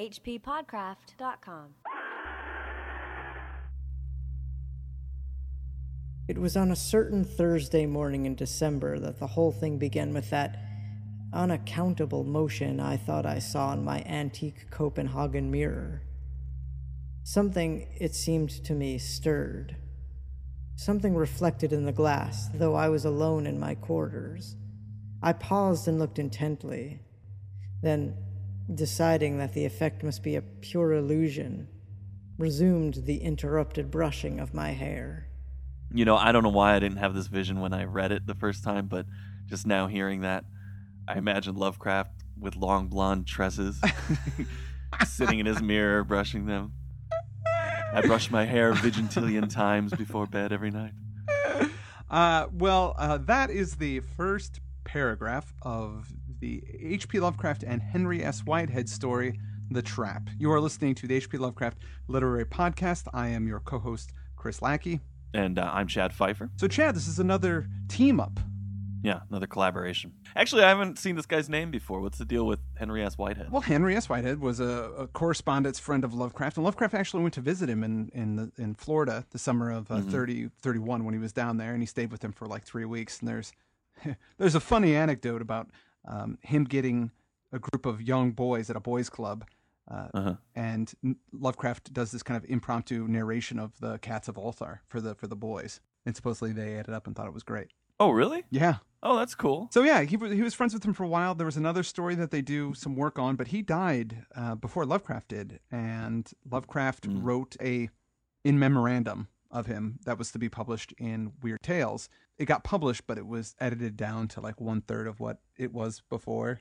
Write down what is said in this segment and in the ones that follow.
hppodcraft.com. It was on a certain Thursday morning in December that the whole thing began with that unaccountable motion I thought I saw in my antique Copenhagen mirror. Something, it seemed to me, stirred. Something reflected in the glass, though I was alone in my quarters. I paused and looked intently. Then, deciding that the effect must be a pure illusion, resumed the interrupted brushing of my hair. You know, I don't know why I didn't have this vision when I read it the first time, but just now hearing that, I imagine Lovecraft with long blonde tresses, sitting in his mirror, brushing them. I brush my hair vigintillion times before bed every night. Uh, well, uh, that is the first paragraph of the H.P. Lovecraft and Henry S. Whitehead story, The Trap. You are listening to the H.P. Lovecraft Literary Podcast. I am your co host, Chris Lackey. And uh, I'm Chad Fifer. So, Chad, this is another team up. Yeah, another collaboration. Actually, I haven't seen this guy's name before. What's the deal with Henry S. Whitehead? Well, Henry S. Whitehead was a, a correspondence friend of Lovecraft, and Lovecraft actually went to visit him in in, the, in Florida the summer of uh, Mhm. 30, 31 when he was down there, and he stayed with him for like three weeks. And there's there's a funny anecdote about um, him getting a group of young boys at a boys' club. Uh, Uh-huh. And Lovecraft does this kind of impromptu narration of the Cats of Ulthar for the for the boys, and supposedly they ate it up and thought it was great. Oh, really? Yeah. Oh, that's cool. So yeah, he was he was friends with him for a while. There was another story that they do some work on, but he died uh, before Lovecraft did, and Lovecraft Mm. wrote a in memorandum of him that was to be published in Weird Tales. It got published, but it was edited down to like one third of what it was before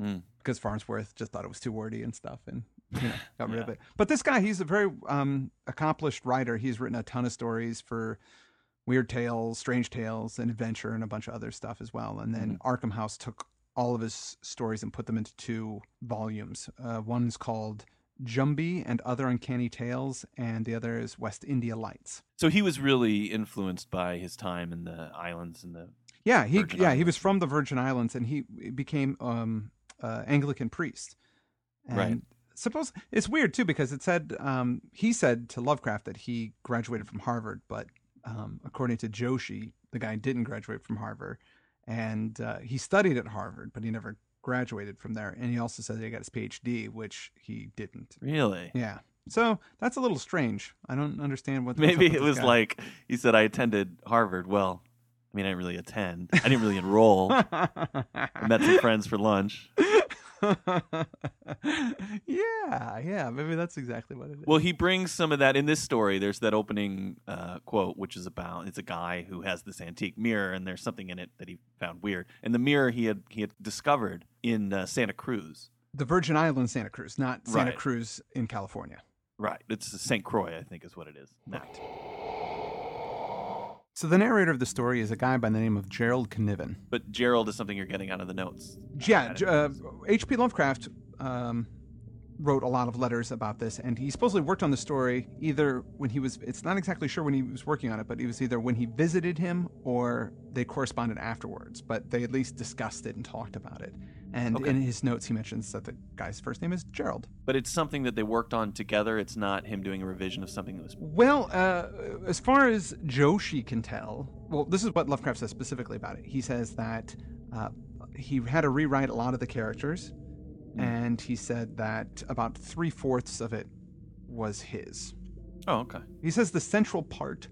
Mm. because Farnsworth just thought it was too wordy and stuff, and you know got rid of it. But this guy, he's a very um, accomplished writer. He's written a ton of stories for Weird Tales, Strange Tales, and Adventure, and a bunch of other stuff as well. And then Arkham House took all of his stories and put them into two volumes. Uh, one's called Jumby and Other Uncanny Tales, and the other is West India Lights. So he was really influenced by his time in the islands and the. Yeah, he Virgin yeah he was from the Virgin Islands, and he became um, uh, Anglican priest. And Right. Suppose it's weird too because it said um, he said to Lovecraft that he graduated from Harvard, but um, according to Joshi, the guy didn't graduate from Harvard, and uh, he studied at Harvard, but he never graduated from there. And he also said that he got his PhD, which he didn't. Really? Yeah. So that's a little strange. I don't understand what. Maybe it was guy. like he said, I attended Harvard. Well, I mean, I didn't really attend. I didn't really enroll. I met some friends for lunch. yeah, yeah, maybe that's exactly what it is. Well, he brings some of that in this story. There's that opening uh, quote, which is about it's a guy who has this antique mirror, and there's something in it that he found weird. And the mirror he had he had discovered in uh, Santa Cruz. the Virgin Islands, Santa Cruz, not Santa Right. Cruz in California. Right. It's St. Croix, I think, is what it is. Now. So the narrator of the story is a guy by the name of Gerald Canevin. But Gerald is something you're getting out of the notes. Yeah, uh, H.P. Lovecraft um, wrote a lot of letters about this, and he supposedly worked on the story either when he was, it's not exactly sure when he was working on it, but it was either when he visited him or they corresponded afterwards, but they at least discussed it and talked about it. And Okay. in his notes, he mentions that the guy's first name is Gerald. But it's something that they worked on together. It's not him doing a revision of something that was. Well, uh, as far as Joshi can tell, well, this is what Lovecraft says specifically about it. He says that uh, he had to rewrite a lot of the characters, and he said that about three fourths of it was his. Oh, okay. He says the central part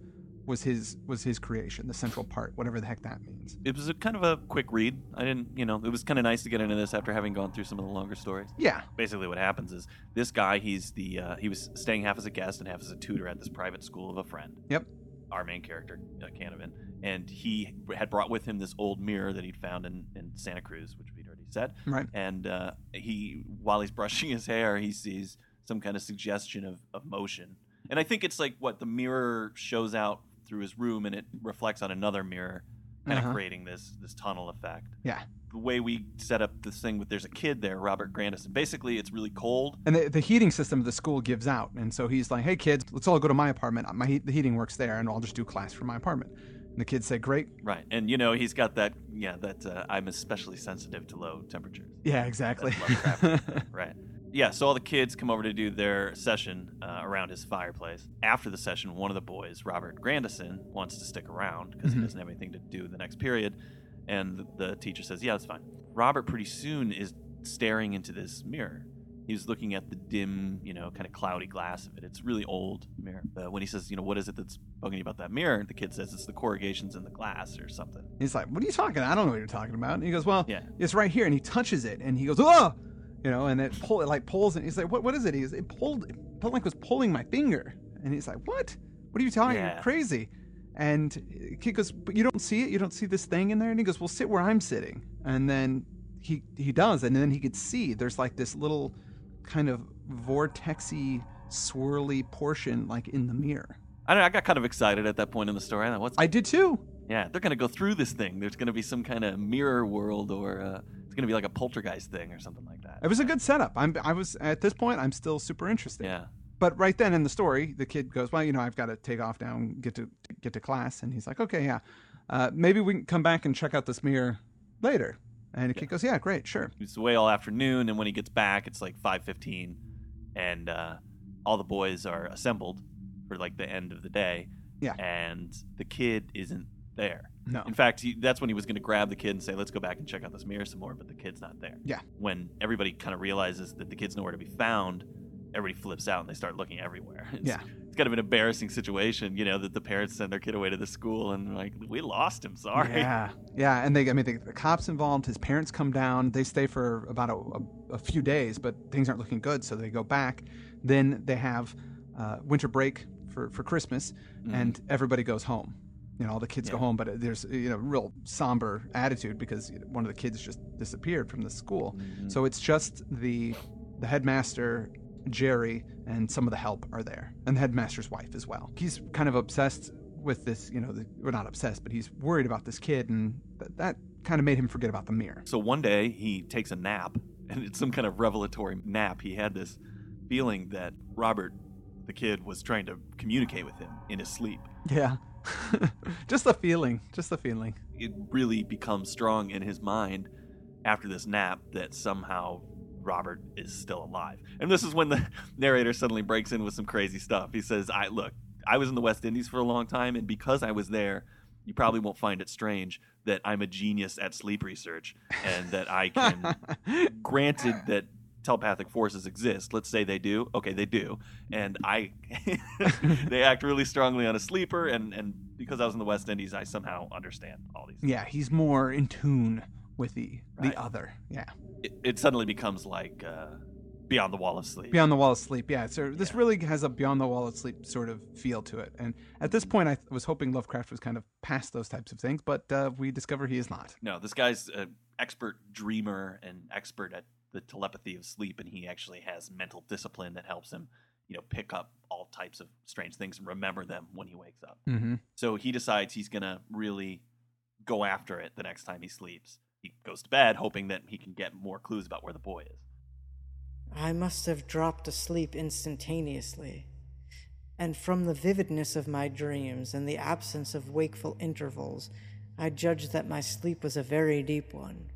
was his was his creation, the central part, whatever the heck that means. It was a kind of a quick read. I didn't, you know, it was kind of nice to get into this after having gone through some of the longer stories. Yeah. Basically, what happens is this guy, he's the uh, he was staying half as a guest and half as a tutor at this private school of a friend. Yep. Our main character, uh, Canevin, and he had brought with him this old mirror that he'd found in, in Santa Cruz, which we'd already said. Right. And uh, he, while he's brushing his hair, he sees some kind of suggestion of, of motion. And I think it's like what the mirror shows out through his room, and it reflects on another mirror, kind Uh-huh. of creating this this tunnel effect Yeah. the way we set up this thing with there's a kid there, Robert Grandison. Basically, it's really cold. And the, the heating system of the school gives out, and so he's like, "Hey kids, let's all go to my apartment. My heat, the heating works there, and I'll just do class from my apartment." And the kids say, "Great." Right. And you know, he's got that yeah, that uh, I'm especially sensitive to low temperatures. Yeah, exactly. Lovecraft, right. Yeah, so all the kids come over to do their session uh, around his fireplace. After the session, one of the boys, Robert Grandison, wants to stick around because Mhm. he doesn't have anything to do the next period. And the, the teacher says, Yeah, that's fine. Robert pretty soon is staring into this mirror. He's looking at the dim, you know, kind of cloudy glass of it. It's really old mirror. But when he says, you know, what is it that's bugging you about that mirror? The kid says it's the corrugations in the glass or something. He's like, "What are you talking? I don't know what you're talking about." And he goes, "Well, Yeah. it's right here." And he touches it, and he goes, "Oh!" You know, and it pull it like pulls, and he's like, "What? What is it?" He's it pulled, it felt like it was pulling my finger, and he's like, "What? What are you talking? Yeah. You're crazy." And kid goes, "But you don't see it? You don't see this thing in there?" And he goes, "Well, sit where I'm sitting." And then he he does, and then he could see there's like this little kind of vortexy, swirly portion like in the mirror. I don't know, I got kind of excited at that point in the story. I thought, what's I did too. Yeah, they're gonna go through this thing. There's gonna be some kind of mirror world, or uh, it's gonna be like a poltergeist thing, or something like that. It was a good setup. I'm I was at this point I'm still super interested. Yeah, But right then in the story, the kid goes, "Well, you know, I've got to take off now and get to get to class." And he's like, "Okay, yeah, uh, maybe we can come back and check out this mirror later." And the kid goes, "Yeah, great, sure." he's away all afternoon, and when he gets back, it's like 5:15, and uh, all the boys are assembled for like the end of the day. Yeah. and the kid isn't there. No. In fact, he, that's when he was going to grab the kid and say, "Let's go back and check out this mirror some more," but the kid's not there. Yeah. When everybody kind of realizes that the kid's nowhere to be found, everybody flips out and they start looking everywhere. It's, Yeah. It's kind of an embarrassing situation, you know, that the parents send their kid away to the school and like, we lost him. Sorry. Yeah, yeah, and they, I mean, the, the cops involved. His parents come down. They stay for about a, a, a few days, but things aren't looking good, so they go back. Then they have uh, winter break for for Christmas, Mhm. and everybody goes home. You know, all the kids go home, but there's you know real somber attitude because one of the kids just disappeared from the school. Mhm. So it's just the the headmaster, Jerry, and some of the help are there, and the headmaster's wife as well. He's kind of obsessed with this, you know, the, well, not obsessed, but he's worried about this kid, and that, that kind of made him forget about the mirror. So one day he takes a nap, and it's some kind of revelatory nap. He had this feeling that Robert, the kid, was trying to communicate with him in his sleep. Yeah, just the feeling, just the feeling. It really becomes strong in his mind after this nap that somehow Robert is still alive. And this is when the narrator suddenly breaks in with some crazy stuff. He says, "I look, I was in the West Indies for a long time, and because I was there." You probably won't find it strange that I'm a genius at sleep research and that I can granted that telepathic forces exist let's say they do okay they do and i they act really strongly on a sleeper and and because i was in the west indies i somehow understand all these yeah, he's more in tune with the Right. the other. Yeah, it, it suddenly becomes like uh beyond the wall of sleep beyond the wall of sleep. Yeah, so this Yeah. really has a beyond the wall of sleep sort of feel to it. And at this point, I th- was hoping Lovecraft was kind of past those types of things, but uh, we discover he is not. no this guy's an expert dreamer and expert at the telepathy of sleep and he actually has mental discipline that helps him you know pick up all types of strange things and remember them when he wakes up Mm-hmm. So he decides he's going to really go after it the next time he sleeps. He goes to bed hoping that he can get more clues about where the boy is. I must have dropped asleep instantaneously. And from the vividness of my dreams and the absence of wakeful intervals, I judged that my sleep was a very deep one.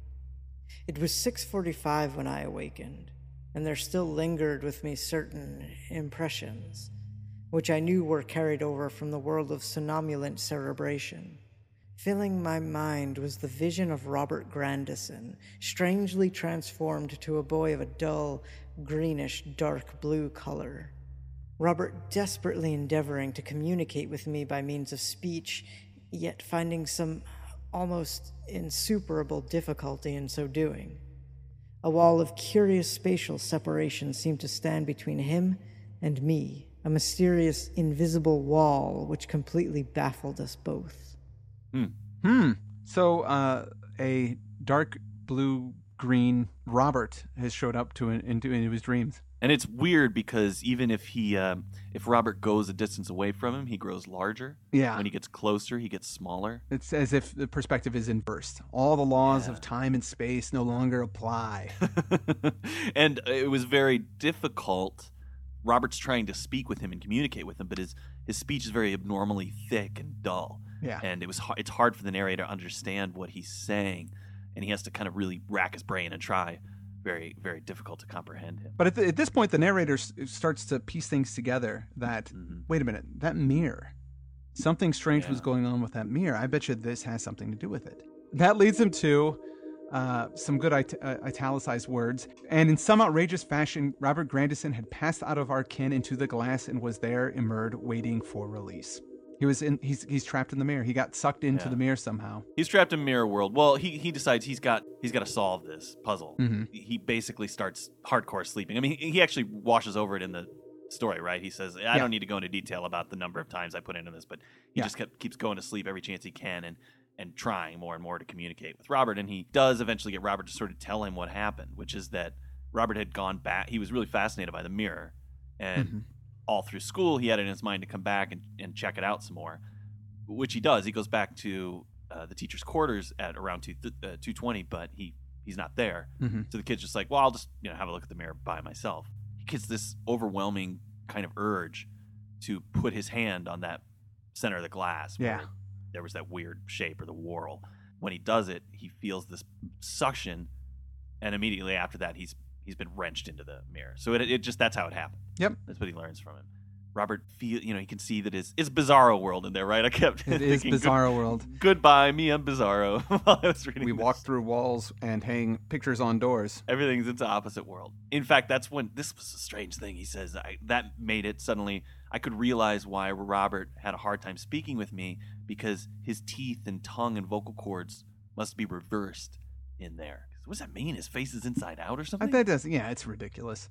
It was 6:45 when I awakened, and there still lingered with me certain impressions, which I knew were carried over from the world of somnambulant cerebration. Filling my mind was the vision of Robert Grandison, strangely transformed to a boy of a dull, greenish, dark blue color. Robert desperately endeavoring to communicate with me by means of speech, yet finding some almost insuperable difficulty in so doing. A wall of curious spatial separation seemed to stand between him and me, a mysterious, invisible wall which completely baffled us both. Hmm. So uh, a dark blue green Robert has showed up to into, into his dreams. And it's weird because even if he, um, if Robert goes a distance away from him, he grows larger. Yeah. When he gets closer, he gets smaller. It's as if the perspective is inversed. All the laws Yeah. of time and space no longer apply. and it was very difficult. Robert's trying to speak with him and communicate with him, but his his speech is very abnormally thick and dull. Yeah. and it was it's hard for the narrator to understand what he's saying, and he has to kind of really rack his brain and try very very difficult to comprehend him. But at, the, at this point, the narrator s- starts to piece things together. That Mhm. wait a minute, that mirror, something strange was going on with that mirror. I bet you this has something to do with it. That leads him to uh, some good it- uh, italicized words. And in some outrageous fashion, Robert Grandison had passed out of our kin into the glass and was there immured, waiting for release. He was in. He's he's trapped in the mirror. He got sucked into Yeah. the mirror somehow. He's trapped in mirror world. Well, he he decides he's got he's got to solve this puzzle. Mhm. He basically starts hardcore sleeping. I mean, he, he actually washes over it in the story, right? He says, "I Yeah. don't need to go into detail about the number of times I put into this, but he Yeah. just kept, keeps going to sleep every chance he can and and trying more and more to communicate with Robert. And he does eventually get Robert to sort of tell him what happened, which is that Robert had gone back. He was really fascinated by the mirror, and Mhm. All through school, he had it in his mind to come back and, and check it out some more, which he does. He goes back to uh, the teacher's quarters at around two uh, two twenty, but he he's not there. Mhm. So the kid's just like, well, I'll just you know have a look at the mirror by myself. He gets this overwhelming kind of urge to put his hand on that center of the glass. where Yeah. there was that weird shape or the whorl. When he does it, he feels this suction, and immediately after that, he's he's been wrenched into the mirror. So it, it just that's how it happened. Yep. That's what he learns from him. Robert feel you know he can see that his it's Bizarro world in there, right? I kept It is thinking, Bizarro World. Goodbye, me and Bizarro. while I was reading We this. walk through walls and hang pictures on doors. Everything's into opposite world. In fact, that's when this was a strange thing. He says I, that made it suddenly. I could realize why Robert had a hard time speaking with me because his teeth and tongue and vocal cords must be reversed in there. What does that mean? His face is inside out or Uh, something? That does, yeah, it's ridiculous.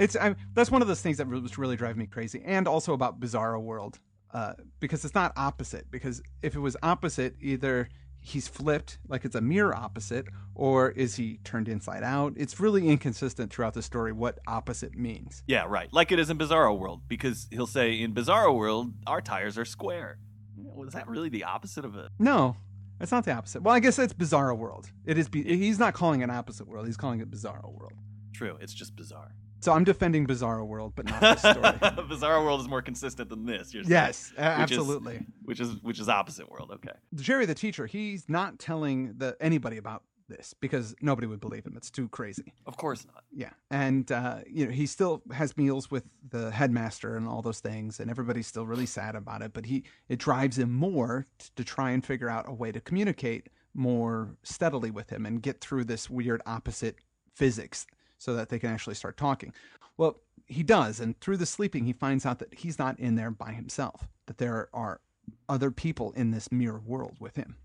It's I, that's one of those things that was really driving me crazy, and also about Bizarro World, uh, because it's not opposite. Because if it was opposite, either he's flipped, like it's a mirror opposite, or is he turned inside out? It's really inconsistent throughout the story what opposite means. yeah, right. Like it is in Bizarro World because he'll say in Bizarro World our tires are square. Was that really the opposite of a? No, it's not the opposite. Well, I guess it's Bizarro World. It is. Be- he's not calling it opposite world. He's calling it Bizarro World. True, it's just bizarre. So I'm defending Bizarro World, but not this story. Bizarro World is more consistent than this. You're saying, yes, a- Which is- absolutely. which is which is opposite world. Okay. Jerry the teacher, he's not telling the anybody about this because nobody would believe him. It's too crazy. Of course not. Yeah, and uh, you know he still has meals with the headmaster and all those things, and everybody's still really sad about it. But he it drives him more t- to try and figure out a way to communicate more steadily with him and get through this weird opposite physics so that they can actually start talking. Well, he does, and through the sleeping, he finds out that he's not in there by himself. That there are other people in this mirror world with him.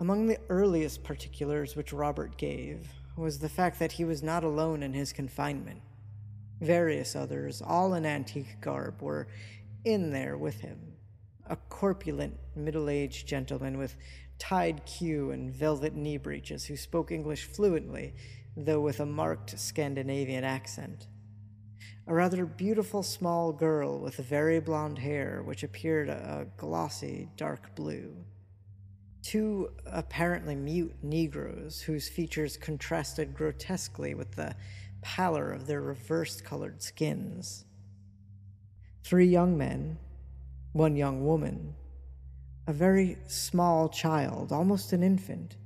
Among the earliest particulars which Robert gave was the fact that he was not alone in his confinement. Various others, all in antique garb, were in there with him. A corpulent, middle aged gentleman with tied queue and velvet knee breeches who spoke English fluently, though with a marked Scandinavian accent. A rather beautiful small girl with very blonde hair, which appeared a glossy dark blue two apparently mute Negroes whose features contrasted grotesquely with the pallor of their reversed colored skins, three young men, one young woman, a very small child, almost an infant,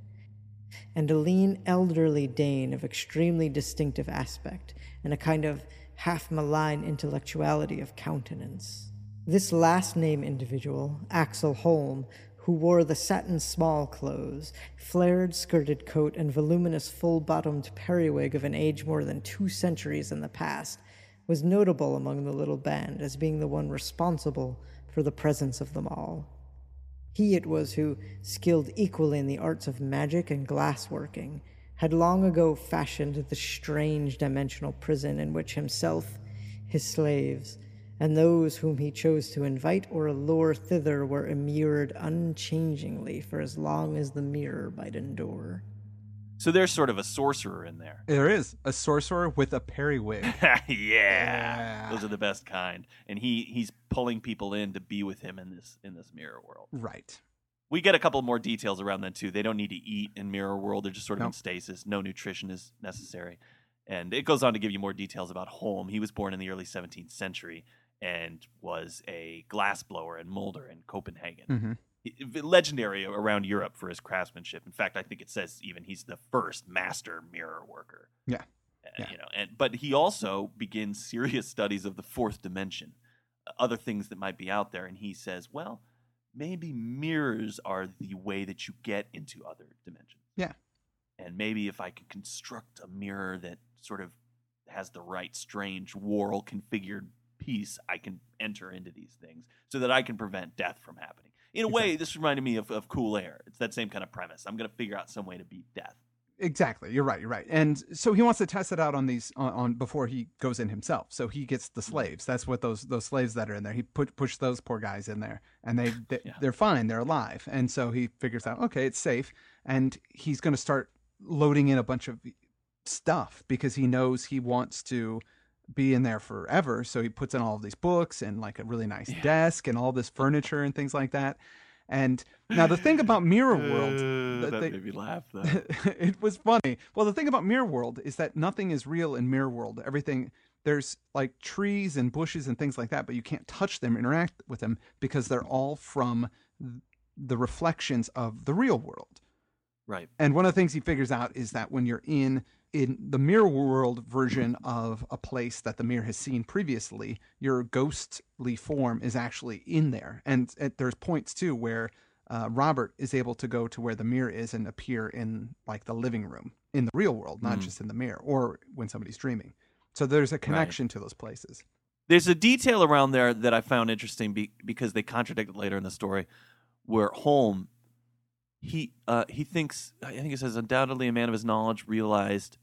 and a lean elderly Dane of extremely distinctive aspect and a kind of half malign intellectuality of countenance. This last name individual, Axel Holm, who wore the satin small clothes, flared skirted coat, and voluminous full bottomed periwig of an age more than two centuries in the past, was notable among the little band as being the one responsible for the presence of them all. He it was who, skilled equally in the arts of magic and glassworking, had long ago fashioned the strange dimensional prison in which himself, his slaves, and those whom he chose to invite or allure thither were immured unchangingly for as long as the mirror might endure. So there's sort of a sorcerer in there. There is a sorcerer with a periwig. yeah. Yeah. Those are the best kind. And he he's pulling people in to be with him in this in this mirror world. right. We get a couple more details around that too. They don't need to eat in mirror world. They're just sort of in stasis. No nutrition is necessary. And it goes on to give you more details about Holm. He was born in the early 17th century and was a glassblower and molder in Copenhagen. hmm I- legendary around Europe for his craftsmanship. In fact, I think it says even he's the first master mirror worker. Yeah. Uh, Yeah. You know, and but he also begins serious studies of the fourth dimension, uh, other things that might be out there, and he says, well, maybe mirrors are the way that you get into other dimensions. Yeah. And maybe if I can construct a mirror that sort of has the right strange whorl configured piece, I can enter into these things so that I can prevent death from happening. In a way, this reminded me of, of Cool Air. It's that same kind of premise. I'm going to figure out some way to beat death. Exactly. You're right. You're right. And so he wants to test it out on these on, on before he goes in himself. So he gets the mm-hmm. slaves. That's what those those slaves that are in there. He put push those poor guys in there, and they, they Yeah. they're fine. They're alive. And so he figures out okay, it's safe, and he's going to start loading in a bunch of stuff because he knows he wants to be in there forever. So he puts in all of these books and like a really nice Yeah. desk and all this furniture and things like that. And now the thing about Mirror World Uh, that that they- made me laugh, though. it was funny. Well, the thing about Mirror World is that nothing is real in Mirror World. Everything there's like trees and bushes and things like that, but you can't touch them, interact with them because they're all from the reflections of the real world. right. And one of the things he figures out is that when you're in in the mirror world version of a place that the mirror has seen previously, your ghostly form is actually in there. And there's points too where uh, Robert is able to go to where the mirror is and appear in like the living room in the real world, not Mm. just in the mirror or when somebody's dreaming. So there's a connection to those places. There's a detail around there that I found interesting be, because they contradict it later in the story, where Holm, he uh, he thinks I think it says undoubtedly a man of his knowledge realized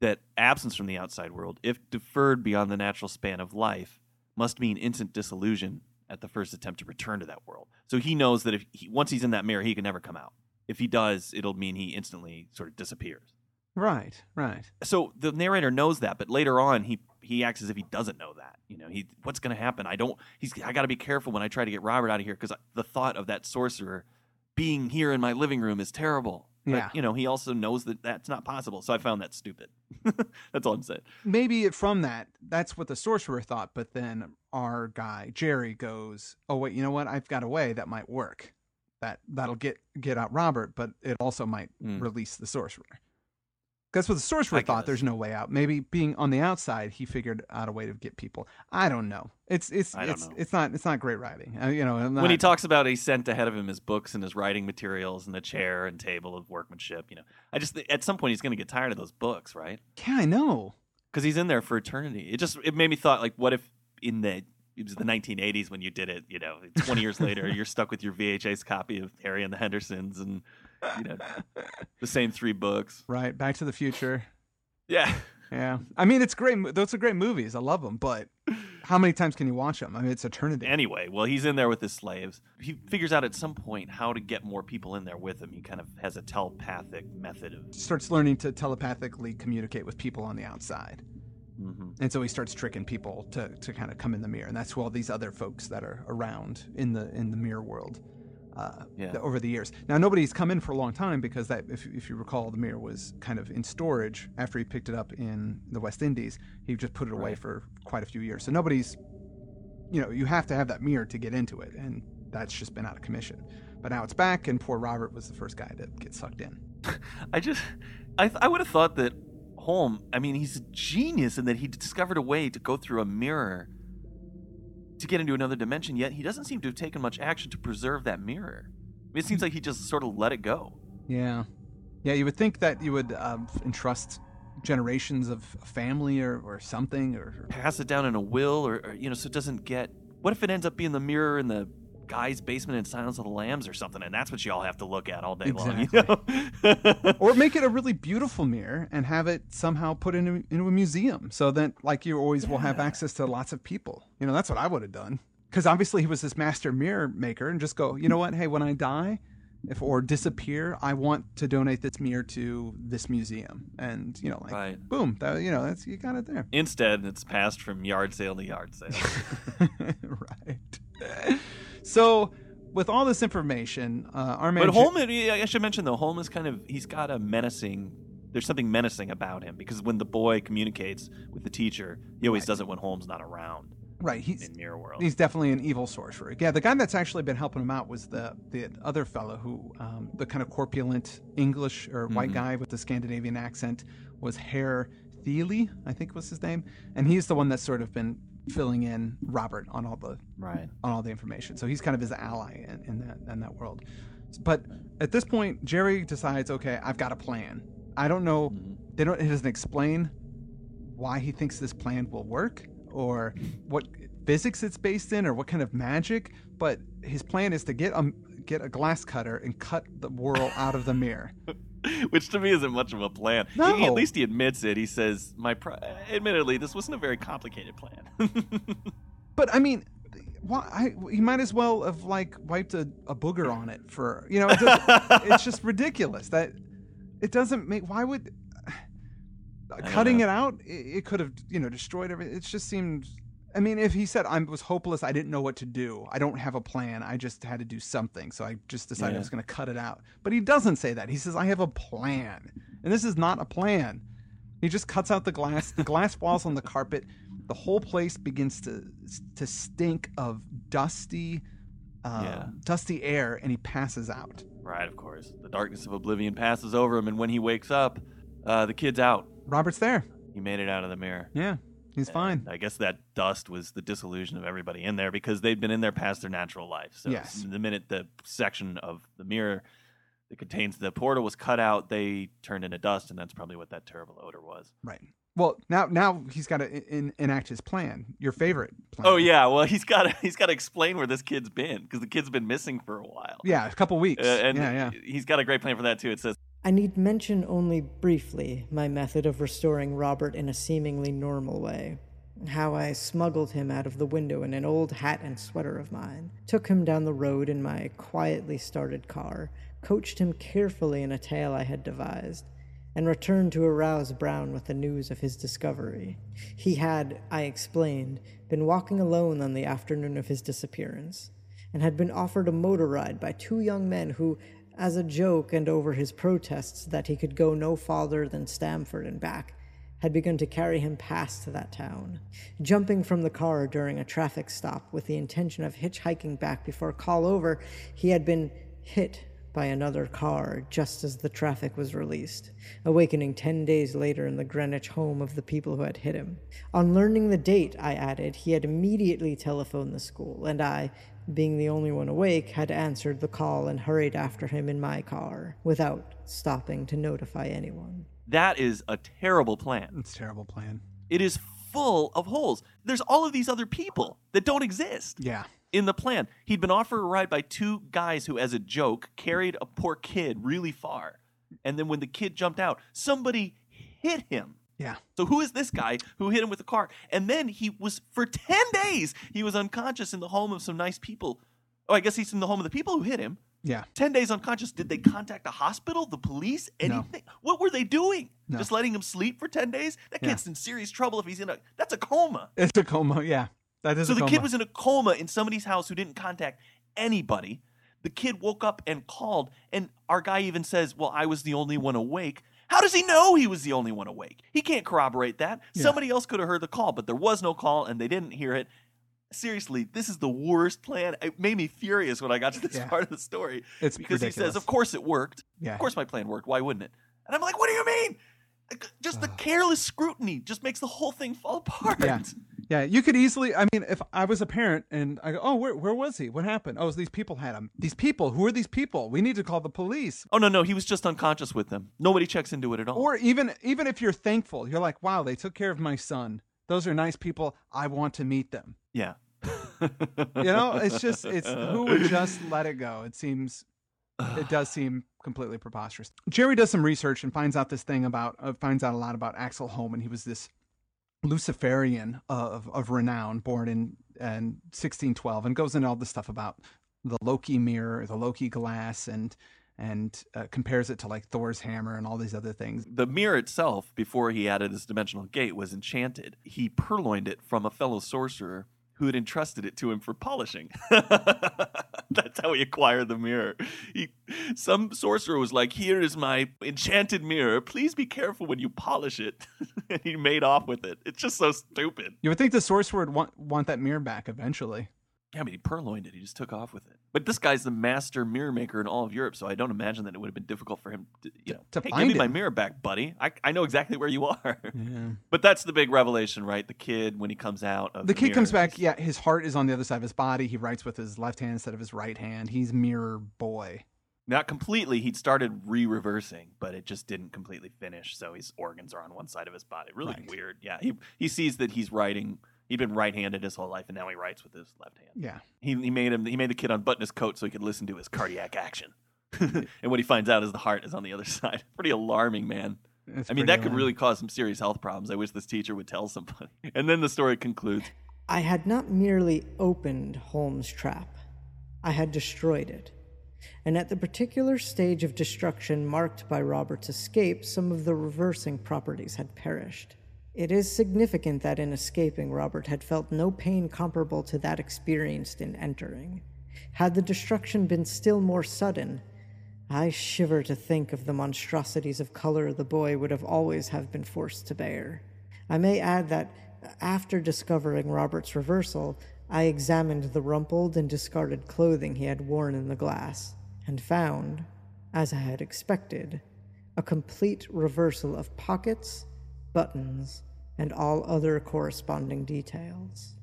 that absence from the outside world, if deferred beyond the natural span of life, must mean instant disillusion at the first attempt to return to that world. So he knows that if he, once he's in that mirror, he can never come out. If he does, it'll mean he instantly sort of disappears. Right, right. so the narrator knows that, but later on he he acts as if he doesn't know that. You know, he what's going to happen? I don't. He's I got to be careful when I try to get Robert out of here because the thought of that sorcerer being here in my living room is terrible. But, Yeah. you know, he also knows that that's not possible. So I found that stupid. that's all I'm saying. maybe from that that's what the sorcerer thought but then our guy jerry goes oh wait you know what i've got a way that might work that that'll get get out robert but it also might Mm. release the sorcerer that's what the sorcerer I thought guess. there's no way out maybe being on the outside he figured out a way to get people i don't know it's it's it's know. it's not it's not great writing uh, you know I'm when he talks about he sent ahead of him his books and his writing materials and the chair and table of workmanship, you know, I just at some point he's going to get tired of those books, right? yeah i know because he's in there for eternity. It just it made me thought like, what if in the it was the 1980s when you did it, you know, 20 years later, you're stuck with your VHS copy of Harry and the Hendersons and you know the same three books. right back to the future Yeah, yeah i mean it's great those are great movies i love them but how many times can you watch them i mean it's eternity Anyway, well, he's in there with his slaves. He figures out at some point how to get more people in there with him. He kind of has a telepathic method of. starts learning to telepathically communicate with people on the outside. Mhm. And so he starts tricking people to, to kind of come in the mirror. And that's who all these other folks that are around in the in the mirror world uh, Yeah. over the years. Now, nobody's come in for a long time because that, if, if you recall, the mirror was kind of in storage after he picked it up in the West Indies. He just put it away Right. for quite a few years. So nobody's, you know, you have to have that mirror to get into it. And that's just been out of commission. But now it's back, and poor Robert was the first guy to get sucked in. I just, I, th- I would have thought that Holm, I mean, he's a genius in that he discovered a way to go through a mirror to get into another dimension, yet he doesn't seem to have taken much action to preserve that mirror. I mean, it seems like he just sort of let it go. Yeah, yeah. You would think that you would um, entrust generations of family or, or something, or Pass it down in a will, or, or, you know, so it doesn't get. What if it ends up being the mirror in the guy's basement in Silence of the Lambs or something, and that's what you all have to look at all day long? You know? or make it a really beautiful mirror and have it somehow put into into a museum, so that like you always will have access to lots of people. You know, that's what I would have done. Because obviously he was this master mirror maker, and just go, you know what? Hey, when I die. If or disappear, I want to donate this mirror to this museum, and you know, like, Right. boom, that you know, that's you got it there. Instead, it's passed from yard sale to yard sale. right. So, with all this information, uh, our man But Holman, I should mention though, Holm is kind of he's got a menacing. There's something menacing about him because when the boy communicates with the teacher, he always Right. does it when Holm's not around right? He's in Mirror World. he's definitely an evil sorcerer. Yeah, the guy that's actually been helping him out was the the other fellow who, um, the kind of corpulent English or white Mhm. guy with the Scandinavian accent, was Herr Thiele, I think was his name, and he's the one that's sort of been filling in Robert on all the Right. on all the information. So he's kind of his ally in, in that in that world. But at this point, Jerry decides, okay, I've got a plan. I don't know. Mm-hmm. They don't. It doesn't explain why he thinks this plan will work or what physics it's based in or what kind of magic. But his plan is to get a get a glass cutter and cut the whirl out of the mirror. Which to me isn't much of a plan. He- at least he admits it. He says, "My, pro- eh, admittedly, this wasn't a very complicated plan." But I mean, why? I, he might as well have like wiped a, a booger on it for you know. It just, it's just ridiculous that it doesn't make. Why would cutting know. it out? It, it could have you know destroyed everything. It just seemed. I mean, if he said I was hopeless, I didn't know what to do. I don't have a plan. I just had to do something, so I just decided I was going to cut it out. But he doesn't say that. He says I have a plan, and this is not a plan. He just cuts out the glass. The glass falls on the carpet. The whole place begins to to stink of dusty, uh, Yeah. dusty air, and he passes out. right, of course. The darkness of oblivion passes over him, and when he wakes up, uh, the kid's out. Robert's there. He made it out of the mirror. Yeah, he's fine. I guess that dust was the disillusion of everybody in there because they'd been in there past their natural life. So Yes. the minute the section of the mirror that contains the portal was cut out, they turned into dust, and that's probably what that terrible odor was. Right. Well, now now he's got to enact his plan. Your favorite plan. Oh yeah, well he's got to he's got to explain where this kid's been because the kid's been missing for a while. Yeah, a couple weeks. Uh, and yeah, yeah. he's got a great plan for that too. It says, I need mention only briefly my method of restoring Robert in a seemingly normal way. How I smuggled him out of the window in an old hat and sweater of mine, took him down the road in my quietly started car, coached him carefully in a tale I had devised, and returned to arouse Brown with the news of his discovery. He had, I explained, been walking alone on the afternoon of his disappearance, and had been offered a motor ride by two young men who, as a joke and over his protests that he could go no farther than Stamford and back, had begun to carry him past that town. Jumping from the car during a traffic stop with the intention of hitchhiking back before call over, he had been hit by another car just as the traffic was released, awakening ten days later in the Greenwich home of the people who had hit him. On learning the date, I added, he had immediately telephoned the school, and I, being the only one awake, had answered the call and hurried after him in my car, without stopping to notify anyone. "That is a terrible plan. It's a terrible plan. It is full of holes. There's all of these other people that don't exist." Yeah. in the plan. He'd been offered a ride by two guys who, as a joke, carried a poor kid really far. And then when the kid jumped out, somebody hit him. Yeah. So who is this guy who hit him with a car? And then he was for 10 days, he was unconscious in the home of some nice people. Oh, I guess he's in the home of the people who hit him. Yeah. 10 days unconscious. Did they contact a hospital, the police, No. anything? What were they doing? No. Just letting him sleep for 10 days? That Yeah. kid's in serious trouble if he's in a that's a coma. It's a coma. Yeah. That is So the kid was in a coma in somebody's house who didn't contact anybody. The kid woke up and called, and our guy even says, Well, I was the only one awake. How does he know he was the only one awake? He can't corroborate that. Yeah. Somebody else could have heard the call, but there was no call and they didn't hear it. Seriously, this is the worst plan. It made me furious when I got to this Yeah. part of the story It's because he says, Of course it worked. Yeah. Of course my plan worked. Why wouldn't it? And I'm like, What do you mean? Just the careless scrutiny just makes the whole thing fall apart. Yeah. Yeah, you could easily. I mean, if I was a parent and I go, "Oh, where where was he? What happened? Oh, these people had him. These people. Who are these people? We need to call the police." Oh no, no, he was just unconscious with them. Nobody checks into it at all. Or even even if you're thankful, you're like, "Wow, they took care of my son. Those are nice people. I want to meet them." yeah. You know, it's just it's who would just let it go. It seems it does seem completely preposterous. Jerry does some research and finds out this thing about uh, finds out a lot about Axel Holman. He was this Luciferian of of renown, born in in 1612, and goes into all this stuff about the Loki mirror, the Loki glass, and and uh, compares it to like Thor's hammer and all these other things. the mirror itself, before he added this dimensional gate, was enchanted. He purloined it from a fellow sorcerer who had entrusted it to him for polishing. That's how he acquired the mirror. He, some sorcerer was like, "Here is my enchanted mirror. Please be careful when you polish it." and he made off with it. It's just so stupid. You would think the sorcerer would want want that mirror back eventually. Yeah, I mean, he purloined it. He just took off with it. But this guy's the master mirror maker in all of Europe, so I don't imagine that it would have been difficult for him to, you know, to hey, find give me my mirror back, buddy. I, I know exactly where you are. Yeah. But that's the big revelation, right? The kid when he comes out of The kid comes back. Yeah, his heart is on the other side of his body. He writes with his left hand instead of his right hand. He's mirror boy. Not completely. He'd started re-reversing, but it just didn't completely finish. So his organs are on one side of his body. Really Right. weird. Yeah, he he sees that he's writing. He'd been right-handed his whole life, and now he writes with his left hand. Yeah. He, he made him. He made the kid unbutton his coat so he could listen to his cardiac action. and what he finds out is the heart is on the other side. Pretty alarming, man. It's I mean, pretty that could really cause some serious health problems. I wish this teacher would tell somebody. And then the story concludes. I had not merely opened Holm's trap, I had destroyed it. And at the particular stage of destruction marked by Robert's escape, some of the reversing properties had perished. It is significant that in escaping, Robert had felt no pain comparable to that experienced in entering. Had the destruction been still more sudden, I shiver to think of the monstrosities of color the boy would have always have been forced to bear. I may add that after discovering Robert's reversal, I examined the rumpled and discarded clothing he had worn in the glass, and found, as I had expected, a complete reversal of pockets, buttons, and all other corresponding details.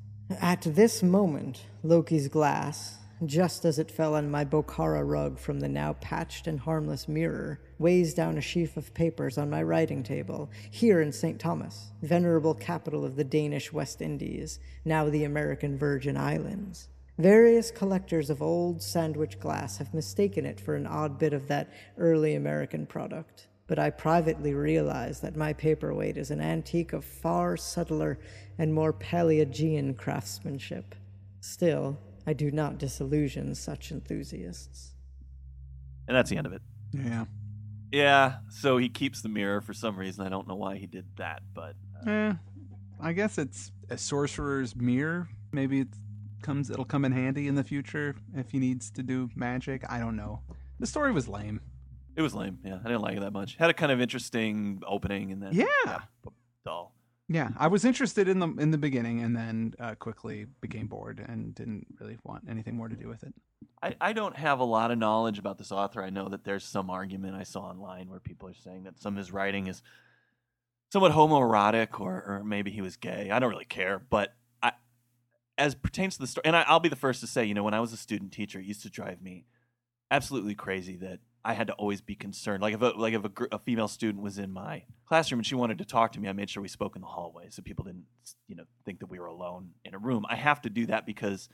At this moment, Loki's glass, just as it fell on my Bokhara rug from the now patched and harmless mirror, weighs down a sheaf of papers on my writing table, here in St. Thomas, venerable capital of the Danish West Indies, now the American Virgin Islands. Various collectors of old sandwich glass have mistaken it for an odd bit of that early American product, but I privately realize that my paperweight is an antique of far subtler and more Paleogean craftsmanship. Still, I do not disillusion such enthusiasts. And that's the end of it. Yeah. Yeah. So he keeps the mirror for some reason. I don't know why he did that, but uh, Eh, I guess it's a sorcerer's mirror. Maybe it comes. It'll come in handy in the future if he needs to do magic. I don't know. The story was lame. It was lame. Yeah, I didn't like it that much. Had a kind of interesting opening, and then Yeah. dull. Yeah, I was interested in the in the beginning, and then uh, quickly became bored and didn't really want anything more to do with it. I, I don't have a lot of knowledge about this author. I know that there's some argument I saw online where people are saying that some of his writing is somewhat homoerotic or, or maybe he was gay. I don't really care. But I, as pertains to the story, and I, I'll be the first to say, you know, when I was a student teacher, it used to drive me absolutely crazy that I had to always be concerned. Like if a, like if a, gr- a female student was in my classroom and she wanted to talk to me, I made sure we spoke in the hallway so people didn't, you know, think that we were alone in a room. I have to do that because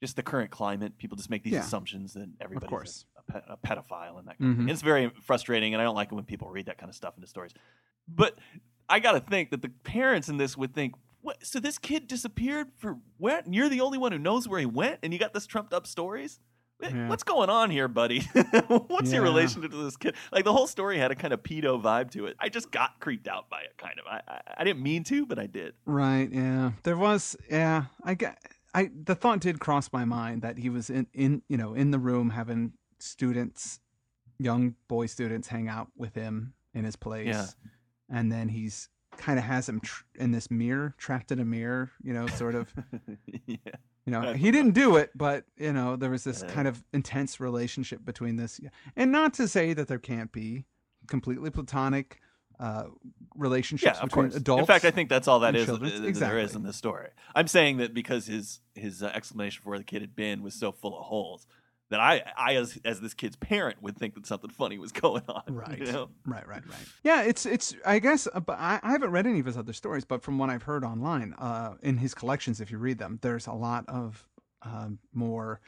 just the current climate, people just make these Yeah. assumptions that everybody's. A, a, pe- a pedophile and that kind of Mhm. thing. It's very frustrating, and I don't like it when people read that kind of stuff into stories. But I got to think that the parents in this would think, what? So this kid disappeared for what? And you're the only one who knows where he went, and you got this trumped up stories. Yeah. What's going on here, buddy? What's your relationship to this kid? Like the whole story had a kind of pedo vibe to it. I just got creeped out by it, kind of. I, I, I didn't mean to, but I did. Right. Yeah. There was. Yeah. I get. I the thought did cross my mind that he was in in you know in the room having students, young boy students, hang out with him in his place, Yeah. and then he's kind of has him tr- in this mirror, trapped in a mirror. You know, sort of. yeah. You know, he didn't do it, but you know, there was this kind of intense relationship between this, and not to say that there can't be completely platonic uh, relationships Yeah, of between course. adults. In fact, I think that's all that is that, that there is in this story. I'm saying that because his his uh, explanation for where the kid had been was so full of holes that I I as as this kid's parent would think that something funny was going on. Right. You know? Right, right, right. Yeah, it's it's. I guess, uh, but I, I haven't read any of his other stories, but from what I've heard online, uh, in his collections, if you read them, there's a lot of um, more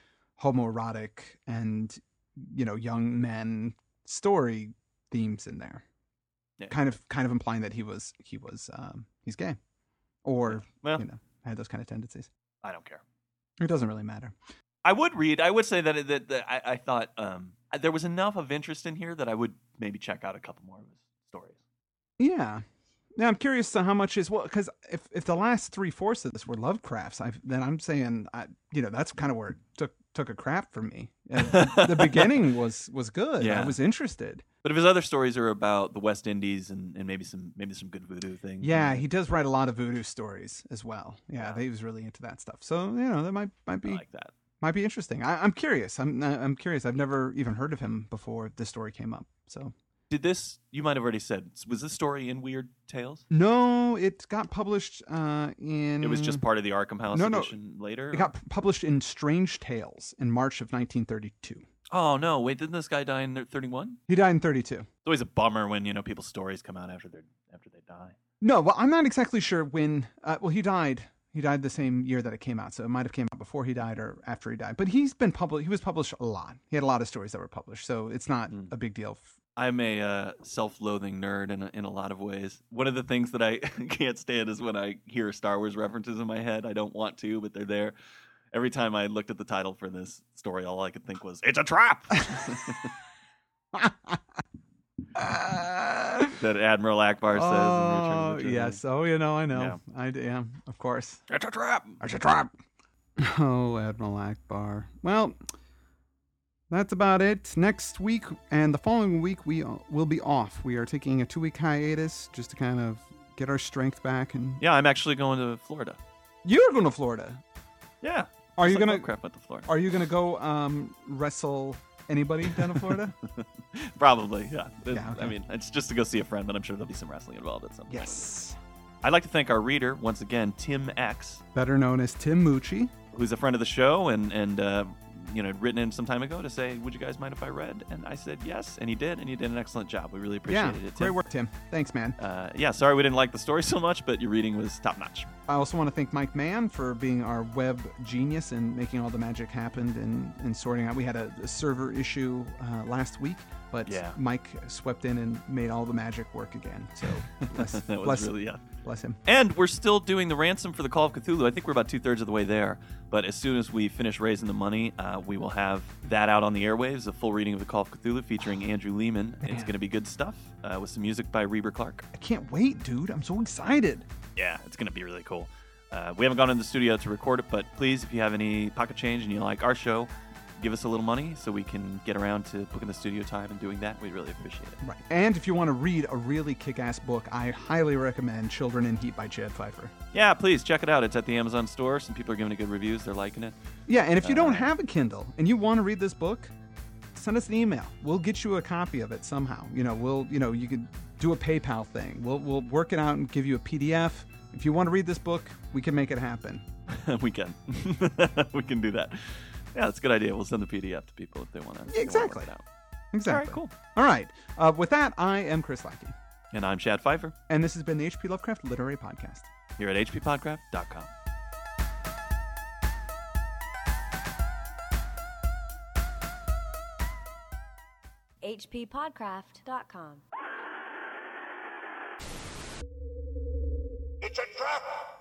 homoerotic and you know young men story themes in there. Yeah. Kind of, kind of implying that he was he was um, he's gay, or Well, you know had those kind of tendencies. I don't care. It doesn't really matter. I would read. I would say that that, that I, I thought um, there was enough of interest in here that I would maybe check out a couple more of his stories. Yeah. Yeah, I'm curious to how much is well because if if the last three fourths of this were Lovecraft's, I then I'm saying I, you know that's kind of where it took took a crap for me. The beginning was was good. Yeah. I was interested. But if his other stories are about the West Indies and, and maybe some maybe some good voodoo things. Yeah, he does write a lot of voodoo stories as well. Yeah, Yeah. he was really into that stuff. So you know that might might I be like that. Might be interesting. I, I'm curious. I'm I'm curious. I've never even heard of him before this story came up. So Did this? You might have already said. Was this story in Weird Tales? no, it got published uh, in. It was just part of the Arkham House No, no. edition later. It got p- published in Strange Tales in March of 1932. Oh no! Wait, didn't this guy die in thirty-one? He died in 32. It's always a bummer when you know people's stories come out after they after they die. No, well, I'm not exactly sure when. Uh, well, he died. He died the same year that it came out, so it might have came out before he died or after he died. But he's been published. He was published a lot. He had a lot of stories that were published, so it's not Mm. a big deal. I'm a uh, self-loathing nerd in a, in a lot of ways. One of the things that I can't stand is when I hear Star Wars references in my head. I don't want to, but they're there. Every time I looked at the title for this story, all I could think was, "It's a trap." that Admiral Ackbar says. oh yes. Oh, you know, I know. Yeah. I yeah, of course. it's a trap. It's a trap. Oh, Admiral Ackbar. Well, that's about it. Next week and the following week, we will be off. We are taking a two week hiatus just to kind of get our strength back. And Yeah, I'm actually going to Florida. you're going to Florida. Yeah. Are you like gonna Lovecraft went the Florida? Are you gonna go um, wrestle anybody down in Florida? Probably, yeah. Yeah, okay. I mean, it's just to go see a friend, but I'm sure there'll be some wrestling involved at some point. yes. I'd like to thank our reader once again, Tim X, Better known as Tim Mucci. who's a friend of the show and and uh, you know written in some time ago to say, "Would you guys mind if I read?" And I said yes, and he did, and he did an excellent job. We really Yeah, appreciated it. great Tim. work, Tim. Thanks, man. Uh, yeah, sorry we didn't like the story so much, but your reading was top notch. I also want to thank Mike Mann for being our web genius and making all the magic happen and, and sorting out. We had a, a server issue uh, last week, but Yeah. Mike swept in and made all the magic work again. So bless, that was bless, really yeah. bless him. And we're still doing the ransom for the Call of Cthulhu. I think we're about two thirds of the way there. But as soon as we finish raising the money, uh, we will have that out on the airwaves a full reading of the Call of Cthulhu featuring Andrew Leman. It's going to be good stuff uh, with some music by Reber Clark. I can't wait, dude. I'm so excited. Yeah, it's going to be really cool. Uh, we haven't gone in the studio to record it, but please, if you have any pocket change and you like our show, give us a little money so we can get around to booking the studio time and doing that. We'd really appreciate it. Right. And if you want to read a really kick-ass book, I highly recommend Children in Heat by Chad Fifer. Yeah, please check it out. It's at the Amazon store. Some people are giving it good reviews. They're liking it. Yeah, and if you don't Uh, have a Kindle and you want to read this book, send us an email. We'll get you a copy of it somehow. You know, we'll, you know, you could do a PayPal thing. We'll we'll work it out and give you a PDF. If you want to read this book, we can make it happen. we can. we can do that. Yeah, that's a good idea. We'll send the PDF to people if they want to. Exactly. It out. Exactly. All right, cool. All right. Uh, with that, I am Chris Lackey, And I'm Chad Fifer and this has been the HP Lovecraft Literary Podcast. here at hppodcraft.com. hppodcraft.com. It's a trap!